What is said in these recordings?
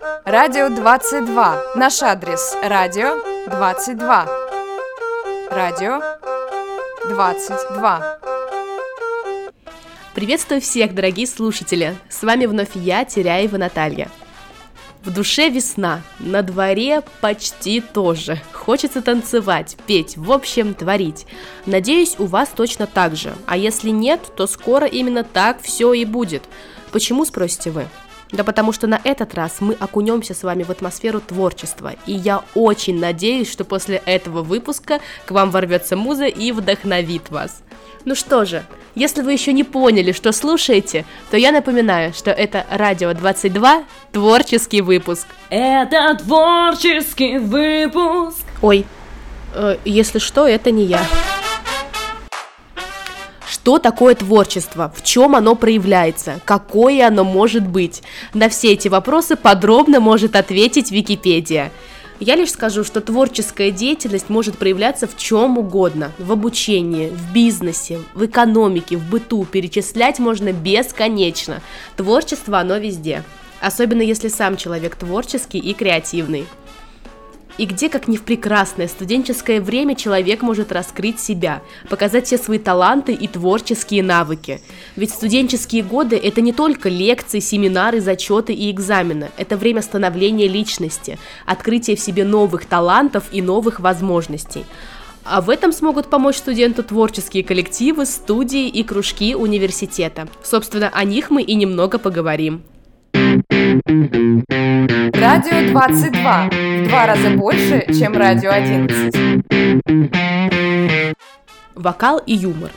Радио 22. Наш адрес – радио 22. Радио 22. Приветствую всех, дорогие слушатели! С вами вновь я, Теряева Наталья. В душе весна, на дворе почти тоже. Хочется танцевать, петь, в общем, творить. Надеюсь, у вас точно так же. А если нет, то скоро именно так все и будет. Почему, спросите вы? Да потому что на этот раз мы окунемся с вами в атмосферу творчества, и я очень надеюсь, что после этого выпуска к вам ворвется муза и вдохновит вас. Ну что же, если вы еще не поняли, что слушаете, то я напоминаю, что это Радио 22, творческий выпуск. Это творческий выпуск. Ой, э, если что, это не я. Что такое творчество? В чем оно проявляется? Какое оно может быть? На все эти вопросы подробно может ответить Википедия. Я лишь скажу, что творческая деятельность может проявляться в чем угодно. В обучении, в бизнесе, в экономике, в быту. Перечислять можно бесконечно. Творчество оно везде. Особенно если сам человек творческий и креативный. И где, как не в прекрасное студенческое время, человек может раскрыть себя, показать все свои таланты и творческие навыки. Ведь студенческие годы – это не только лекции, семинары, зачеты и экзамены. Это время становления личности, открытия в себе новых талантов и новых возможностей. А в этом смогут помочь студенту творческие коллективы, студии и кружки университета. Собственно, о них мы и немного поговорим. Радио 22. Два раза больше, чем радио 11. Вокал и юмор.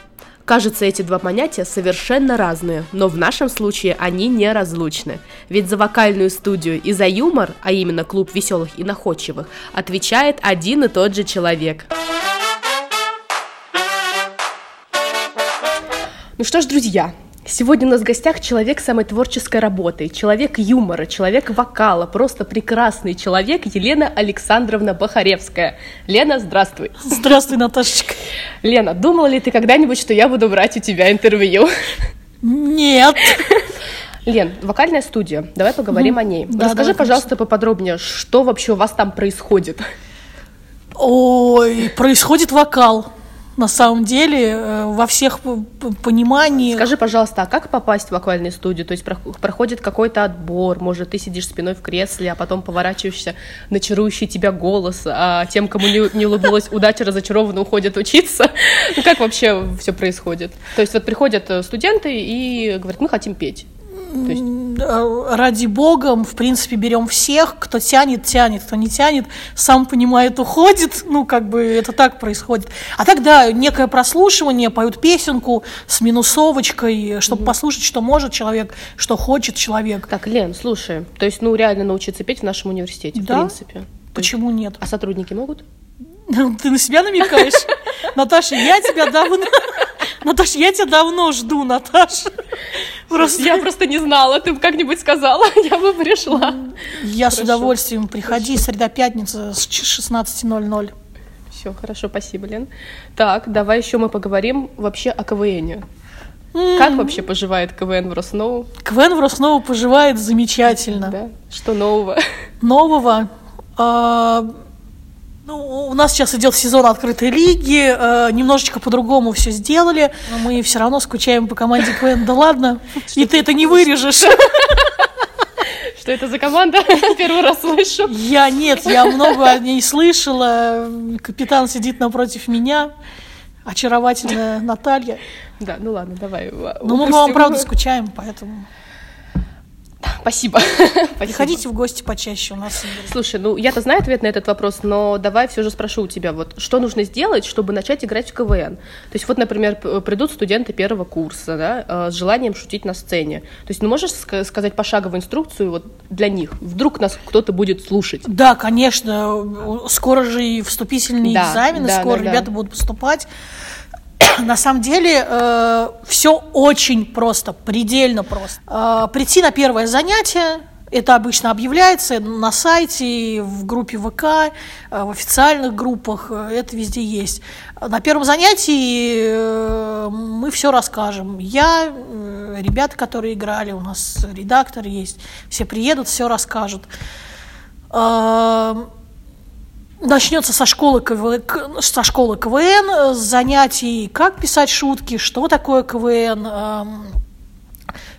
Кажется, эти два понятия совершенно разные, но в нашем случае они неразлучны. Ведь за вокальную студию и за юмор, а именно клуб веселых и находчивых, отвечает один и тот же человек. Ну что ж, друзья, Сегодня у нас в гостях человек самой творческой работы, человек юмора, человек вокала, просто прекрасный человек Елена Александровна Бахаревская. Лена, здравствуй. Здравствуй, Наташечка. Лена, думала ли ты когда-нибудь, что я буду брать у тебя интервью? Нет. Лен, вокальная студия, давай поговорим о ней. Да, Расскажи, да, пожалуйста, конечно. поподробнее, что вообще у вас там происходит? Ой, происходит вокал на самом деле э, во всех пониманиях. Скажи, пожалуйста, а как попасть в вокальную студию? То есть проходит какой-то отбор, может, ты сидишь спиной в кресле, а потом поворачиваешься на чарующий тебя голос, а тем, кому не, не улыбнулась удача, разочарованно уходят учиться. Ну, как вообще все происходит? То есть вот приходят э, студенты и говорят, мы хотим петь. Есть... Э, ради бога, в принципе, берем всех, кто тянет, тянет, кто не тянет, сам понимает, уходит, ну, как бы это так происходит. А тогда некое прослушивание, поют песенку с минусовочкой, чтобы mm послушать, что может человек, что хочет человек. Так, Лен, слушай, то есть, ну, реально научиться петь в нашем университете, да? в принципе. Почему есть... нет? А сотрудники могут? Ты на себя намекаешь? Наташа, я тебя давно... Наташа, я тебя давно жду, Наташа. Просто... Я просто не знала, ты бы как-нибудь сказала, я бы пришла. Я хорошо. с удовольствием. Приходи, среда-пятница с 16.00. Все, хорошо, спасибо, Лен. Так, давай еще мы поговорим вообще о КВНе. Mm. Как вообще поживает КВН в Росноу? КВН в Росноу поживает замечательно. Да? Что нового? Нового? А, ну, у нас сейчас идет сезон открытой лиги, э, немножечко по-другому все сделали, но мы все равно скучаем по команде КВН. Да ладно, и ты это не вырежешь. Что это за команда? Первый раз слышу. Я нет, я много о ней слышала. Капитан сидит напротив меня. Очаровательная Наталья. Да, ну ладно, давай. Ну, мы вам, правда, скучаем, поэтому... Спасибо. Приходите в гости почаще у нас. Слушай, ну я-то знаю ответ на этот вопрос, но давай все же спрошу у тебя, вот что нужно сделать, чтобы начать играть в КВН? То есть вот, например, придут студенты первого курса, да, э, с желанием шутить на сцене. То есть, ну можешь сказать пошаговую инструкцию вот для них? Вдруг нас кто-то будет слушать? Да, конечно. Скоро же и вступительные да, экзамены, да, скоро да, ребята да. будут поступать. на самом деле э, все очень просто, предельно просто. Э, прийти на первое занятие Это обычно объявляется на сайте, в группе ВК, э, в официальных группах, э, это везде есть. На первом занятии э, мы все расскажем. Я, ребята, которые играли, у нас редактор есть, все приедут, все расскажут. Начнется со школы, КВ... со школы КВН, занятий, как писать шутки, что такое КВН, эм,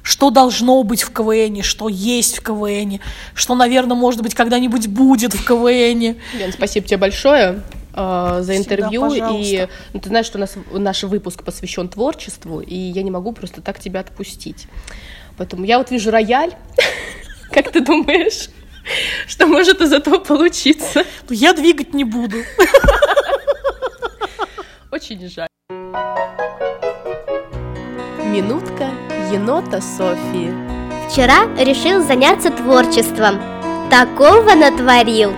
что должно быть в КВН, что есть в КВН, что, наверное, может быть, когда-нибудь будет в КВН. Лен, спасибо тебе большое э, за интервью. Всегда, и ну, ты знаешь, что у нас наш выпуск посвящен творчеству, и я не могу просто так тебя отпустить. Поэтому я вот вижу рояль. Как ты думаешь, что может из этого получиться? Ну, я двигать не буду. Очень жаль. Минутка енота Софии. Вчера решил заняться творчеством. Такого натворил.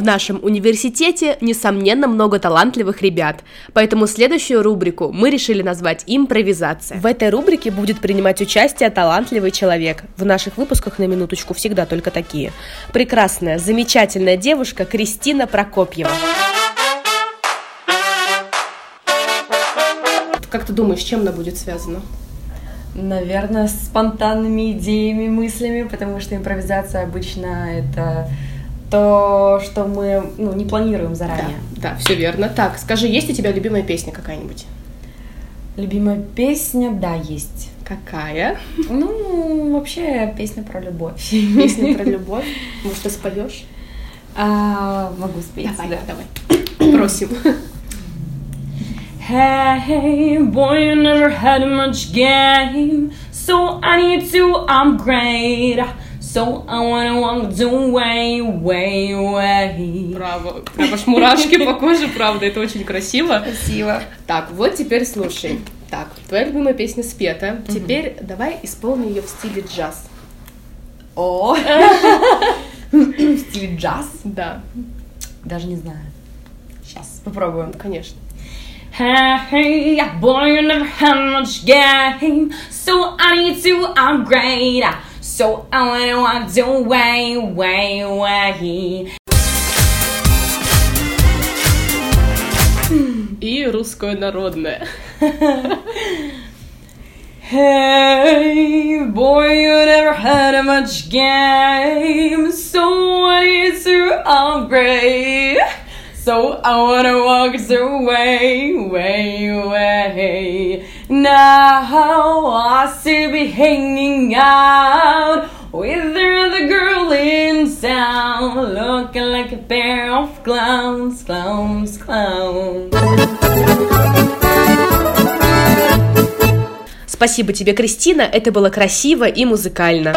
В нашем университете, несомненно, много талантливых ребят, поэтому следующую рубрику мы решили назвать «Импровизация». В этой рубрике будет принимать участие талантливый человек. В наших выпусках на минуточку всегда только такие. Прекрасная, замечательная девушка Кристина Прокопьева. Как ты думаешь, с чем она будет связана? Наверное, с спонтанными идеями, мыслями, потому что импровизация обычно это то, что мы ну, не планируем заранее. Да, да, все верно. Так, скажи, есть у тебя любимая песня какая-нибудь? Любимая песня, да, есть. Какая? Ну, вообще песня про любовь. Песня про любовь. Может, ты споешь? А, могу спеть. Давай, да. давай. Просим. Hey, boy, you never had much game, so I need to upgrade. So I wanna walk the way, way, way. Браво. Прям аж мурашки по коже, правда, это очень красиво. Спасибо. Так, вот теперь слушай. Так, твоя любимая песня спета. Теперь давай исполни ее в стиле джаз. О, в стиле джаз? Да, Даже не знаю. Сейчас попробуем. конечно. Hey, boy, you never had much game, so I need to upgrade. So I wanna walk the way, way, way. И русское народное. Hey, boy, you never had much game, so I need to upgrade. So I wanna walk the way, way, way. Now I still be hanging out with the other girl in town, looking like a pair of clowns, clowns, clowns. Спасибо тебе, Кристина, это было красиво и музыкально.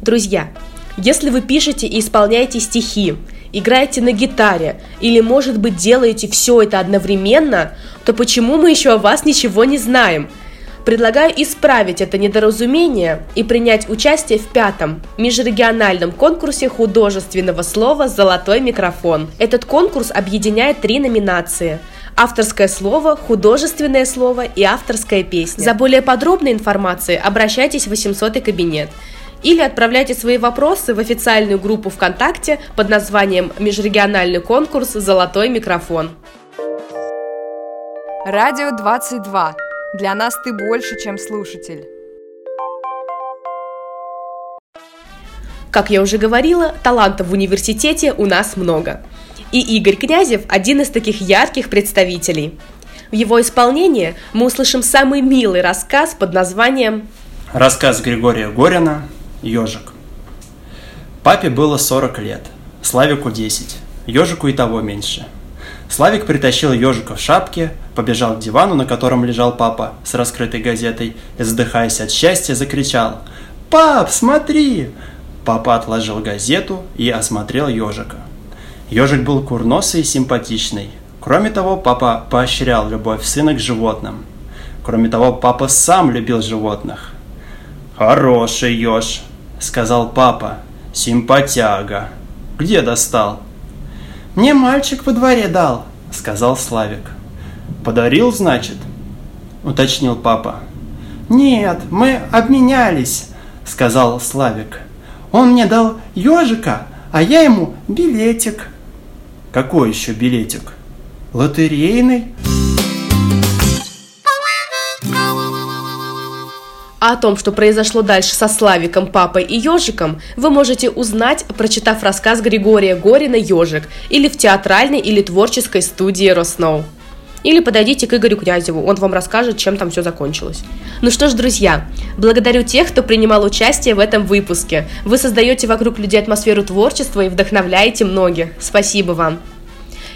Друзья, если вы пишете и исполняете стихи, играете на гитаре или, может быть, делаете все это одновременно, то почему мы еще о вас ничего не знаем? Предлагаю исправить это недоразумение и принять участие в пятом межрегиональном конкурсе художественного слова «Золотой микрофон». Этот конкурс объединяет три номинации – авторское слово, художественное слово и авторская песня. За более подробной информацией обращайтесь в 800 кабинет или отправляйте свои вопросы в официальную группу ВКонтакте под названием «Межрегиональный конкурс «Золотой микрофон». Радио 22. Для нас ты больше, чем слушатель. Как я уже говорила, талантов в университете у нас много. И Игорь Князев – один из таких ярких представителей. В его исполнении мы услышим самый милый рассказ под названием Рассказ Григория Горина «Ежик». Папе было 40 лет, Славику 10, ежику и того меньше. Славик притащил ежика в шапке, побежал к дивану, на котором лежал папа с раскрытой газетой, и, задыхаясь от счастья, закричал «Пап, смотри!» Папа отложил газету и осмотрел ежика. Ежик был курносый и симпатичный. Кроме того, папа поощрял любовь сына к животным. Кроме того, папа сам любил животных. «Хороший еж», —– сказал папа. «Симпатяга. Где достал?» «Мне мальчик во дворе дал», – сказал Славик. «Подарил, значит?» – уточнил папа. «Нет, мы обменялись», – сказал Славик. «Он мне дал ежика, а я ему билетик». «Какой еще билетик?» «Лотерейный». А о том, что произошло дальше со Славиком, Папой и Ежиком, вы можете узнать, прочитав рассказ Григория Горина «Ежик» или в театральной или творческой студии «Росноу». Или подойдите к Игорю Князеву, он вам расскажет, чем там все закончилось. Ну что ж, друзья, благодарю тех, кто принимал участие в этом выпуске. Вы создаете вокруг людей атмосферу творчества и вдохновляете многих. Спасибо вам.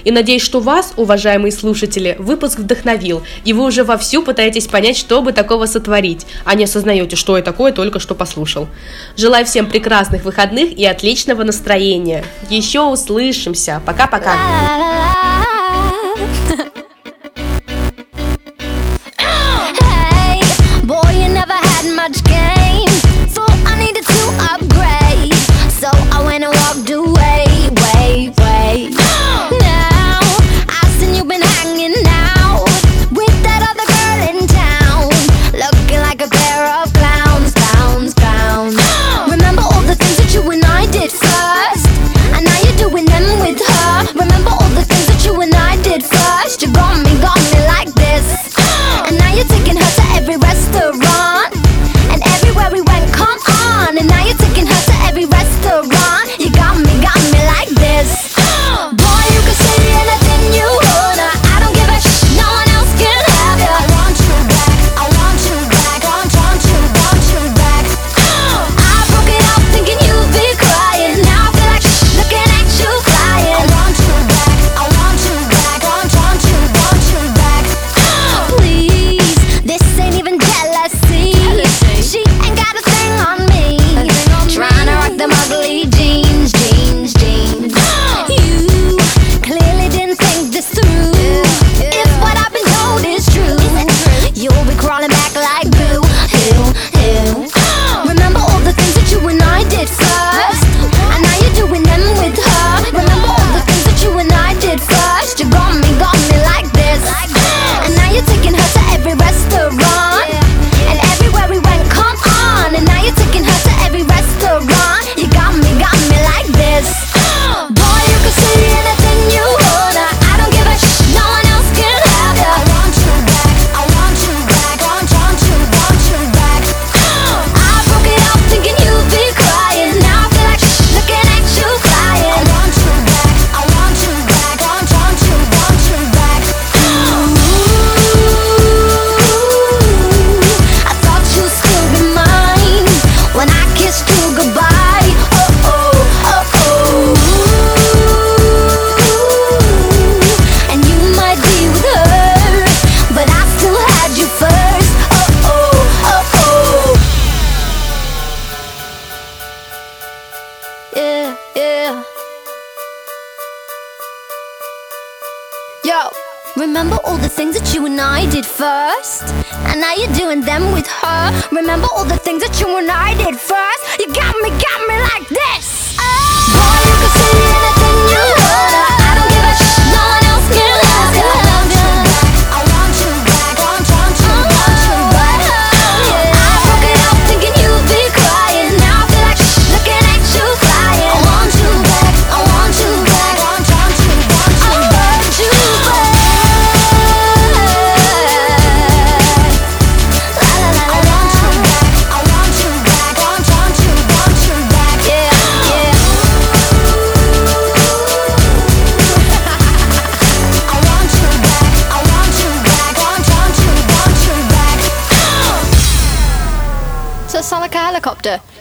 И надеюсь, что вас, уважаемые слушатели, выпуск вдохновил, и вы уже вовсю пытаетесь понять, что бы такого сотворить, а не осознаете, что я такое только что послушал. Желаю всем прекрасных выходных и отличного настроения. Еще услышимся. Пока-пока. first. And now you're doing them with her. Remember all the things that you and I did first? You got me, got me like this. Oh. after